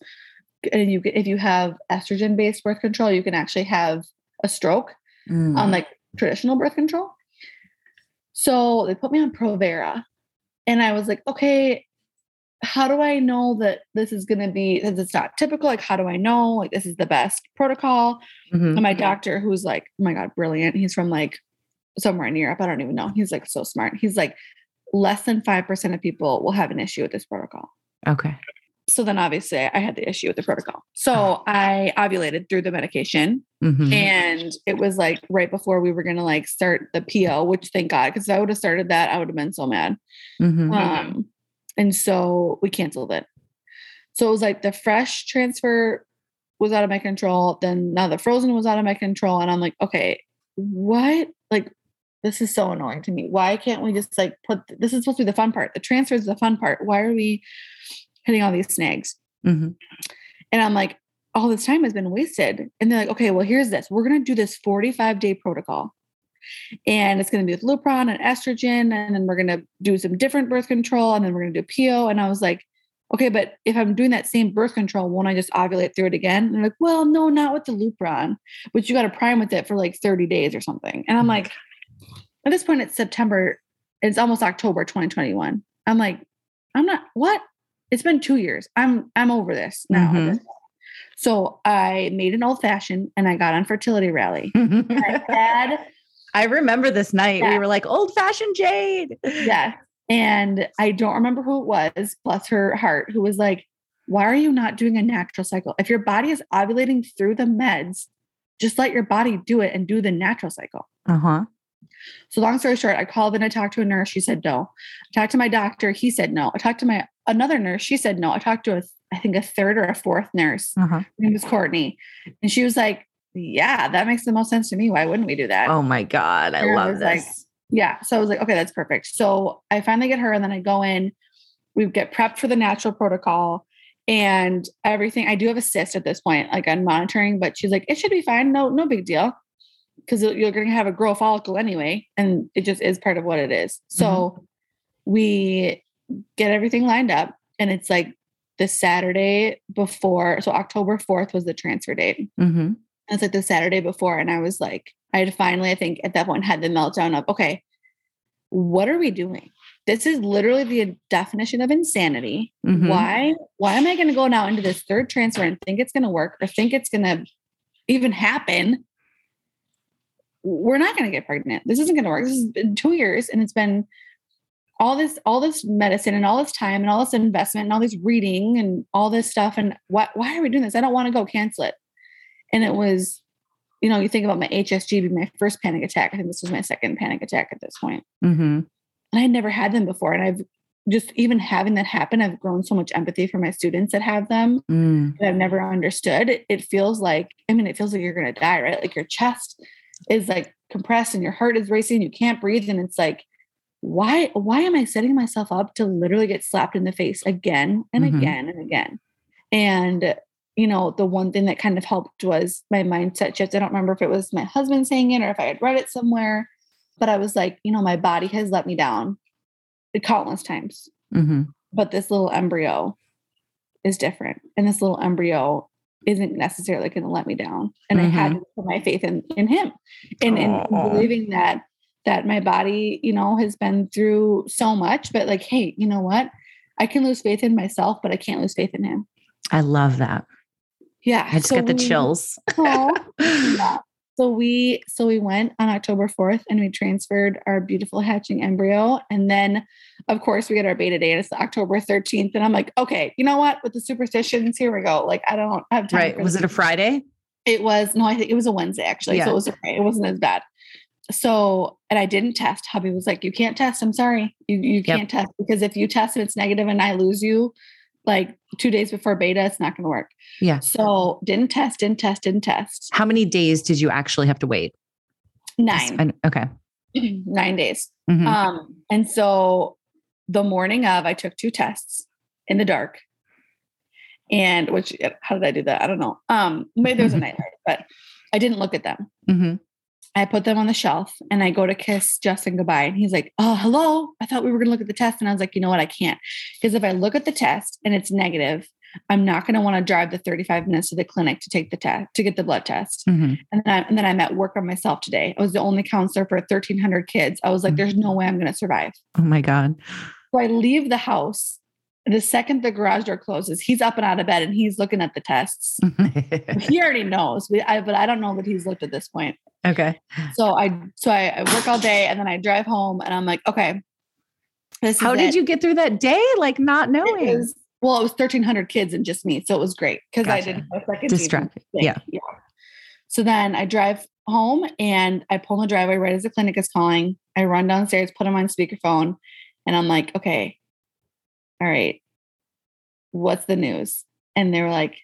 And you, if you have estrogen based birth control, you can actually have a stroke Mm. on like traditional birth control. So they put me on Provera, and I was like, okay, how do I know that this is going to be? Because it's not typical. Like, how do I know? Like, this is the best protocol. Mhm. And my doctor, who's like, oh my God, brilliant. He's from like somewhere in Europe. I don't even know. He's like so smart. He's like, less than 5% of people will have an issue with this protocol. Okay. So then obviously I had the issue with the protocol. So I ovulated through the medication Mhm. and it was like right before we were going to like start the PO, which thank God, because if I would have started that, I would have been so mad. Mhm. Um, and so we canceled it. So it was like the fresh transfer was out of my control. Then now the frozen was out of my control. And I'm like, okay, what? Like, this is so annoying to me. Why can't we just like put this is supposed to be the fun part? The transfer is the fun part. Why are we hitting all these snags? Mhm. And I'm like, all this time has been wasted. And they're like, okay, well, here's this. We're going to do this 45 day protocol. And it's going to be with Lupron and estrogen. And then we're going to do some different birth control. And then we're going to do PO. And I was like, okay, but if I'm doing that same birth control, won't I just ovulate through it again? And they're like, well, no, not with the Lupron, but you got to prime with it for like 30 days or something. And I'm like, at this point, it's September, it's almost October 2021. I'm like, I'm not, what? It's been two years. I'm, I'm over this now. Mhm. So I made an old fashioned and I got on fertility rally. I had I remember this night. We were like old fashioned Jade. Yeah. And I don't remember who it was, bless her heart, who was like, Why are you not doing a natural cycle? If your body is ovulating through the meds, just let your body do it and do the natural cycle. Uh huh. So long story short, I called and I talked to a nurse. She said no. I talked to my doctor. He said no. I talked to my another nurse. She said no. I talked to a, I think a third or a fourth nurse. Uh huh. Her name was Courtney. And she was like, Yeah, that makes the most sense to me. Why wouldn't we do that? Oh my God. I I love like- this. Yeah. So I was like, okay, that's perfect. So I finally get her and then I go in, we get prepped for the natural protocol and everything. I do have a cyst at this point, like I'm monitoring, but she's like, it should be fine. No, no big deal. Cause you're going to have a growth follicle anyway. And it just is part of what it is. So we get everything lined up and it's like the Saturday before. So October 4th was the transfer date. hmm It's like the Saturday before, and I was like, I had finally, I think at that point, had the meltdown of, okay, what are we doing? This is literally the definition of insanity. Mhm. Why? Why am I going to go now into this third transfer and think it's going to work or think it's going to even happen? We're not going to get pregnant. This isn't going to work. This has been two years, and it's been all this, all this medicine, and all this time, and all this investment, and all this reading, and all this stuff. And why? Why are we doing this? I don't want to go. Cancel it and it was you know you think about my hsg being my first panic attack i think this was my second panic attack at this point hmm and i had never had them before and i've just even having that happen i've grown so much empathy for my students that have them Mm. that i've never understood it, it feels like i mean it feels like you're going to die right like your chest is like compressed and your heart is racing you can't breathe and it's like why why am i setting myself up to literally get slapped in the face again and Mhm. again and again and you know, the one thing that kind of helped was my mindset shift. I don't remember if it was my husband saying it or if I had read it somewhere, but I was like, you know, my body has let me down countless times. Mm-hmm. But this little embryo is different. And this little embryo isn't necessarily going to let me down. And I had Mhm. to put my faith in in him and in believing that that my body, you know, has been through so much, but like, hey, you know what? I can lose faith in myself, but I can't lose faith in him. I love that. Yeah. I just so get the we- chills. Aw. Yeah. So we so we went on October 4th and we transferred our beautiful hatching embryo. And then of course we get our beta and it's October 13th. And I'm like, okay, you know what? With the superstitions, here we go. Like I don't have time. right. Was it a. Friday? It was no, I think it was a Wednesday actually. Yeah. So it was okay. It wasn't as bad. So and I didn't test. Hubby was like, You can't test. I'm sorry. You you can't test because if you test and it's negative and I lose you like two days before beta, it's not gonna work. Yeah. So didn't test, didn't test, didn't test. How many days did you actually have to wait? Nine. I- okay. nine days. Mhm. Um, and so the morning of, I took two tests in the dark. And which, how did I do that? I don't know. Um, maybe there was a night light, but I didn't look at them. Mhm. I put them on the shelf and I go to kiss Justin goodbye. And he's like, Oh, hello. I thought we were going to look at the test. And I was like, You know what? I can't. Because if I look at the test and it's negative, I'm not going to want to drive the 35 minutes to the clinic to take the test, to get the blood test. Mhm. And then, I, and then I'm at work on myself today. I was the only counselor for 1,300 kids. I was like, there's no way I'm going to survive. Oh my God. So I leave the house. The second the garage door closes, he's up and out of bed and he's looking at the tests. he already knows, we, I, but I don't know that he's looked at this point. Okay. So I, so I, I work all day and then I drive home and I'm like, okay, this How did it. you get through that day? Like not It knowing. was- well, it was 1,300 kids and just me. So it was great because I didn't second Distracted. Yeah. Yeah. So then I drive home and I pull in the driveway right as the clinic is calling. I run downstairs, put him on speakerphone, and I'm like, okay, all right, what's the news? And they were like,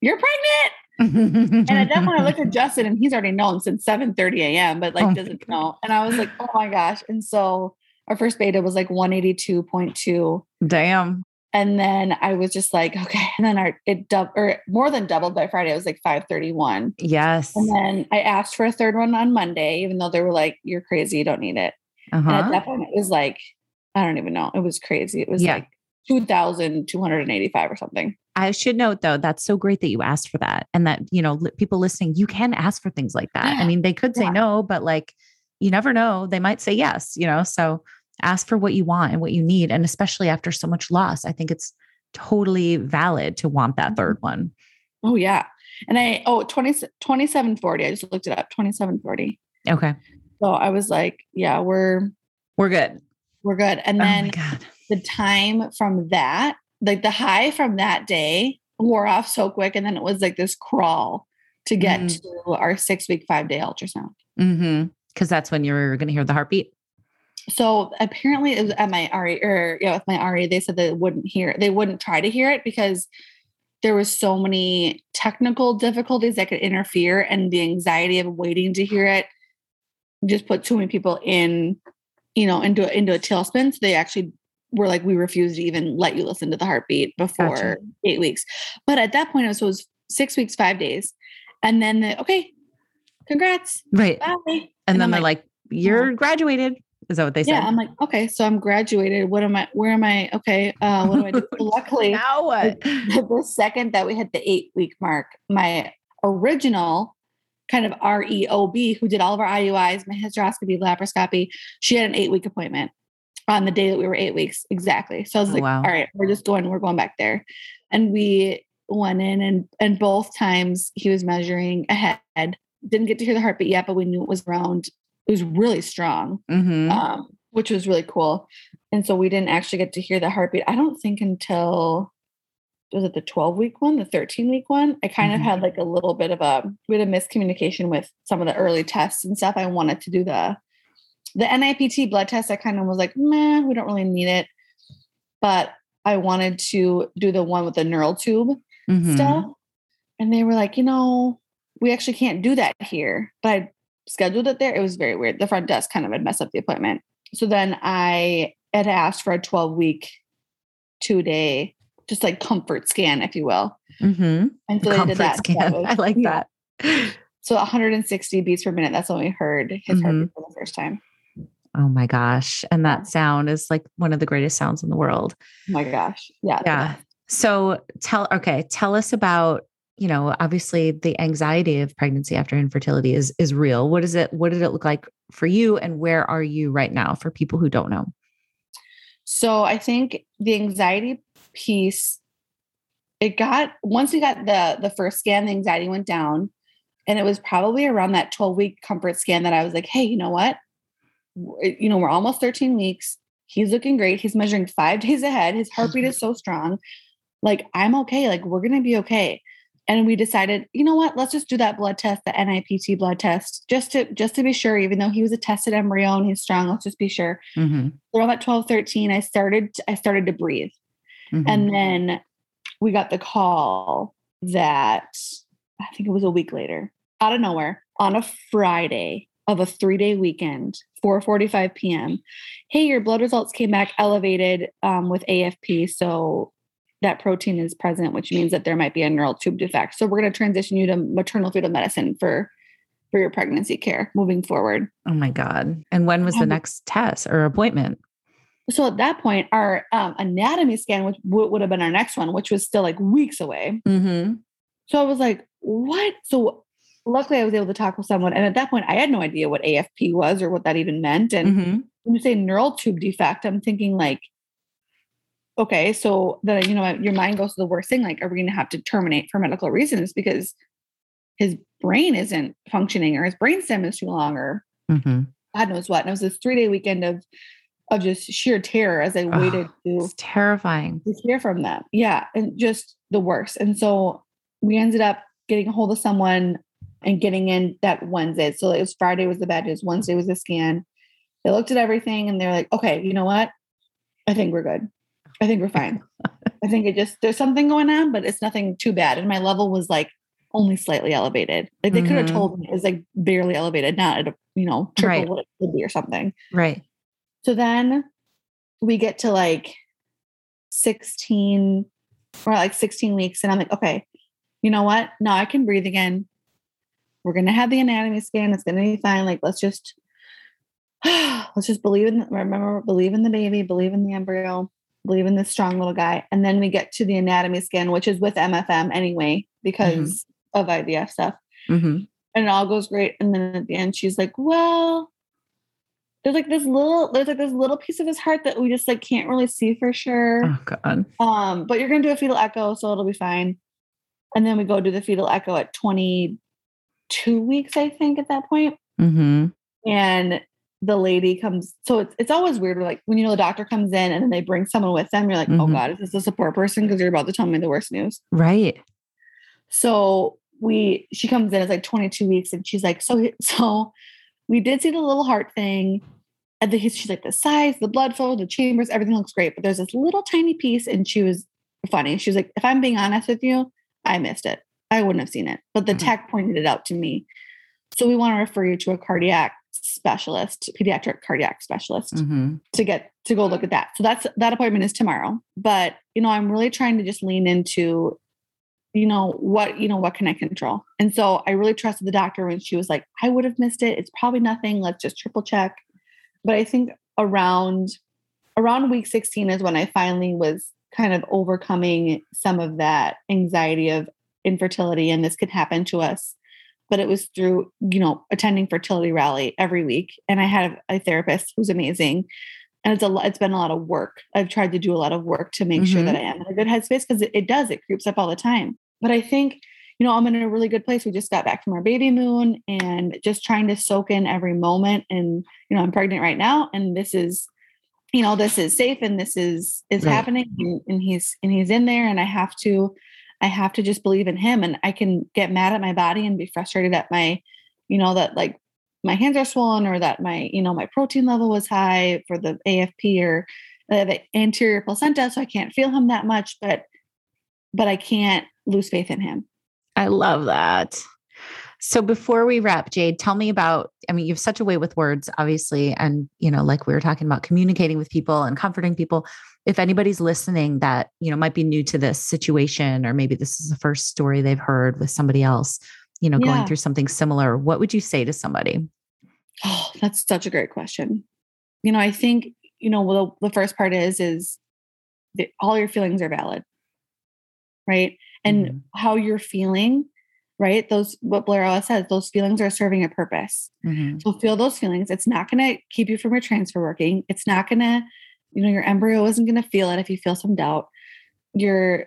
you're pregnant. And at that point, I looked at Justin, and he's already known since 7 30 a.m., but like Oh doesn't know. And I was like, oh my gosh. And so our first beta was like 182.2. Damn. And then I was just like, okay. And then our it doubled or more than doubled by Friday. It was like 531. Yes. And then I asked for a third one on Monday, even though they were like, You're crazy, you don't need it. And at Uh-huh. that point it was like, I don't even know. It was crazy. It was Yeah. like 2,285 or something. I should note though, that's so great that you asked for that. And that, you know, li- people listening, you can ask for things like that. I mean, they could say Yeah. no, but like, you never know. They might say yes, you know? So ask for what you want and what you need. And especially after so much loss, I think it's totally valid to want that mm-hmm. third one. Oh yeah. And I oh 20, 2740. I just looked it up. 2740. Okay. So I was like, yeah, we're We're good. we're good. And oh then the time from that, like the high from that day wore off so quick. And then it was like this crawl to get Mm. to our six week, five day ultrasound. Mm-hmm. Cause that's when you're going to hear the heartbeat. So apparently it was at my RE or yeah, with my RE, they said they wouldn't hear they wouldn't try to hear it because there was so many technical difficulties that could interfere and the anxiety of waiting to hear it just put too many people in, you know, into into a tailspin. So they actually were like, we refuse to even let you listen to the heartbeat before Gotcha. eight weeks. But at that point it was, so it was six weeks, five days. And then the okay, congrats. Right. Bye. And, And then I'm they're like, like, you're graduated. Is that what they said? Yeah, I'm like, okay, so I'm graduated. What am I? Where am I? Okay, uh, what do I do? Luckily, now what? the second that we hit the eight week mark, my original kind of REOB, who did all of our IUIs, my hysteroscopy, laparoscopy, she had an eight week appointment on the day that we were eight weeks exactly. So I was Oh, like, wow. all right, we're just going, we're going back there, and we went in, and and both times he was measuring ahead. Didn't get to hear the heartbeat yet, but we knew it was around. It was really strong Mm-hmm. um, which was really cool. And so we didn't actually get to hear the heartbeat. I don't think until was it the 12 week one, the 13 week one? I kind Mhm. of had like a little bit of a we had a miscommunication with some of the early tests and stuff. I wanted to do the the NIPT blood test. I kind of was like, meh, we don't really need it. But I wanted to do the one with the neural tube Mhm. stuff. And they were like, you know, we actually can't do that here. But I scheduled it there. It was very weird. The front desk kind of had messed up the appointment. So then I had asked for a 12 week, two day just like comfort scan, if you will. Mm-hmm. And so they did that. So that was- I like yeah. that. So 160 beats per minute. That's when we heard his Mhm. heartbeat for the first time. Oh my gosh. And that sound is like one of the greatest sounds in the world. Oh my gosh. Yeah. Yeah. So tell, okay, tell us about, you know, obviously the anxiety of pregnancy after infertility is is real. What is it? What did it look like for you and where are you right now for people who don't know? So I think the anxiety piece, it got once we got the the first scan, the anxiety went down. And it was probably around that 12 week comfort scan that I was like, hey, you know what? You know, we're almost 13 weeks. He's looking great. He's measuring five days ahead. His heartbeat is so strong. Like, I'm okay. Like, we're gonna be okay. And we decided, you know what? Let's just do that blood test, the NIPT blood test, just to just to be sure, even though he was a tested embryo and he's strong, let's just be sure Mm-hmm. around at 12 13 i started i started to breathe Mm-hmm. and then we got the call that i think it was a week later out of nowhere on a friday of a three day weekend 4.45 p.m hey your blood results came back elevated um, with afp so that protein is present which means that there might be a neural tube defect so we're going to transition you to maternal fetal medicine for for your pregnancy care moving forward oh my God. And when was the next test or appointment? so at that point our um, anatomy scan which w- would have been our next one which was still like weeks away Mm-hmm. so i was like what so luckily i was able to talk with someone and at that point i had no idea what afp was or what that even meant and Mm-hmm. when you say neural tube defect i'm thinking like okay so then you know your mind goes to the worst thing like are we going to have to terminate for medical reasons because his brain isn't functioning or his brainstem is too long or Mm-hmm. god knows what and it was this three day weekend of of just sheer terror as i waited to It's terrifying. to hear from them. Yeah. And just the worst. And so we ended up getting a hold of someone and getting in that Wednesday. So it was Friday was the bad news. Wednesday was the scan. They looked at everything and they're like, okay, you know what? I think we're good. I think we're fine. I think it just there's something going on, but it's nothing too bad. And my level was like only slightly elevated. Like they could have mm-hmm. told me it was like barely elevated, not at a you know, triple Right. what it could be or something. Right. So then we get to like 16 or like 16 weeks, and I'm like, okay, you know what? Now I can breathe again. We're gonna have the anatomy scan. It's gonna be fine. Like, let's just let's just believe in remember, believe in the baby, believe in the embryo, believe in this strong little guy. And then we get to the anatomy scan, which is with MFM anyway, because of IVF stuff Mm-hmm. and it all goes great. And then at the end, she's like, "Well, there's like this little, there's like this little piece of his heart that we just like can't really see for sure. Oh God. Um, but you're gonna do a fetal echo, so it'll be fine." And then we go do the fetal echo at 22 weeks, I think, at that point. Mm-hmm. And the lady comes, so it's it's always weird. Like when you know the doctor comes in and then they bring someone with them, you're like, "Oh Mhm. God, is this a support person?" Because you're about to tell me the worst news. Right. So we she comes in, it's like 22 weeks, and she's like, so so we did see the little heart thing. And the, she's like, the size, the blood flow, the chambers, everything looks great. But there's this little tiny piece, and she was funny. She was like, if I'm being honest with you, I missed it. I wouldn't have seen it. But the Mhm. tech pointed it out to me. So we want to refer you to a cardiac specialist, pediatric cardiac specialist Mm-hmm. to get to go look at that. So that's that appointment is tomorrow. But you know, I'm really trying to just lean into, you know, what you know, what can I control? And so I really trusted the doctor when she was like, I would have missed it. It's probably nothing. Let's just triple check. But I think around around week 16 is when I finally was kind of overcoming some of that anxiety of infertility and this could happen to us. But it was through you know attending fertility rally every week and i had a therapist who's amazing. And it's a lot it's been a lot of work. I've tried to do a lot of work to make sure Mhm. that i am in a good headspace because it, it does it creeps up all the time. But i think you know i'm in a really good place. We just got back from our baby moon and just trying to soak in every moment and you know i'm pregnant right now and this is you know this is safe and this is is Right. happening and, and he's and he's in there and i have to i have to just believe in him and i can get mad at my body and be frustrated at my you know that like my hands are swollen or that my you know my protein level was high for the afp or uh, the anterior placenta so i can't feel him that much but but i can't lose faith in him I love that. So before we wrap, Jade, tell me about, I mean, you have such a way with words, obviously. And, you know, like we were talking about communicating with people and comforting people. If anybody's listening that, you know, might be new to this situation, or maybe this is the first story they've heard with somebody else, you know, going through something similar, what would you say to somebody? Oh, that's such a great question. You know, I think, you know, well, the first part is, is that all your feelings are valid, right? And Mhm. how you're feeling, right? Those, what Blair always says, those feelings are serving a purpose. Mhm. So feel those feelings. It's not going to keep you from your transfer working. It's not going to, you know, your embryo isn't going to feel it if you feel some doubt. You're,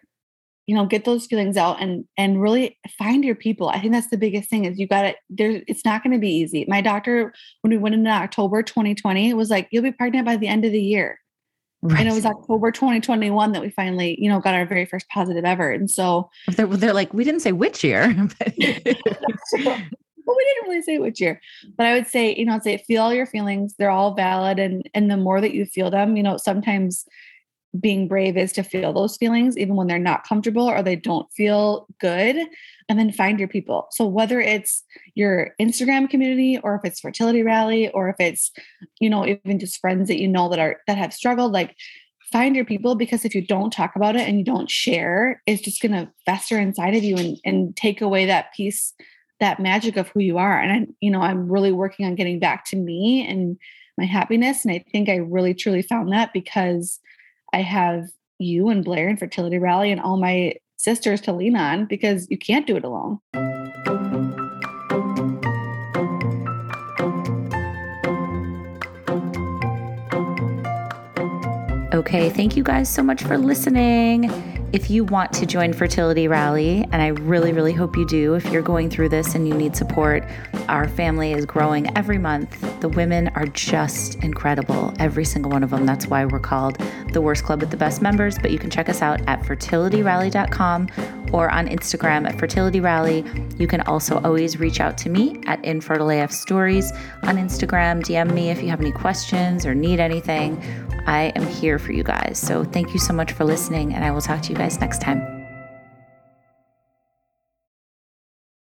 you know, get those feelings out and and really find your people. I think that's the biggest thing is you got to there. It's not going to be easy. My doctor, when we went into October 2020, was like, "You'll be pregnant by the end of the year," Right. and it was October 2021 that we finally, you know, got our very first positive ever. And so they're, they're like, we didn't say which year. well, we didn't really say which year, but I would say, you know, I'd say feel all your feelings. They're all valid. And and the more that you feel them, you know, sometimes being brave is to feel those feelings, even when they're not comfortable or they don't feel good, and then find your people. So whether it's your Instagram community or if it's fertility rally or if it's, you know, even just friends that you know that are that have struggled, like find your people because if you don't talk about it and you don't share, it's just gonna fester inside of you and, and take away that piece that magic of who you are. And I, you know, I'm really working on getting back to me and my happiness. And I think I really truly found that because I have you and Blair and Fertility Rally and all my sisters to lean on because you can't do it alone. Okay, thank you guys so much for listening. If you want to join Fertility Rally, and I really, really hope you do, if you're going through this and you need support, our family is growing every month. The women are just incredible, every single one of them. That's why we're called the Worst Club with the Best Members. But you can check us out at fertilityrally.com or on Instagram at Fertility Rally. You can also always reach out to me at InfertileAF Stories on Instagram. DM me if you have any questions or need anything. I am here for you guys. So thank you so much for listening, and I will talk to you guys next time.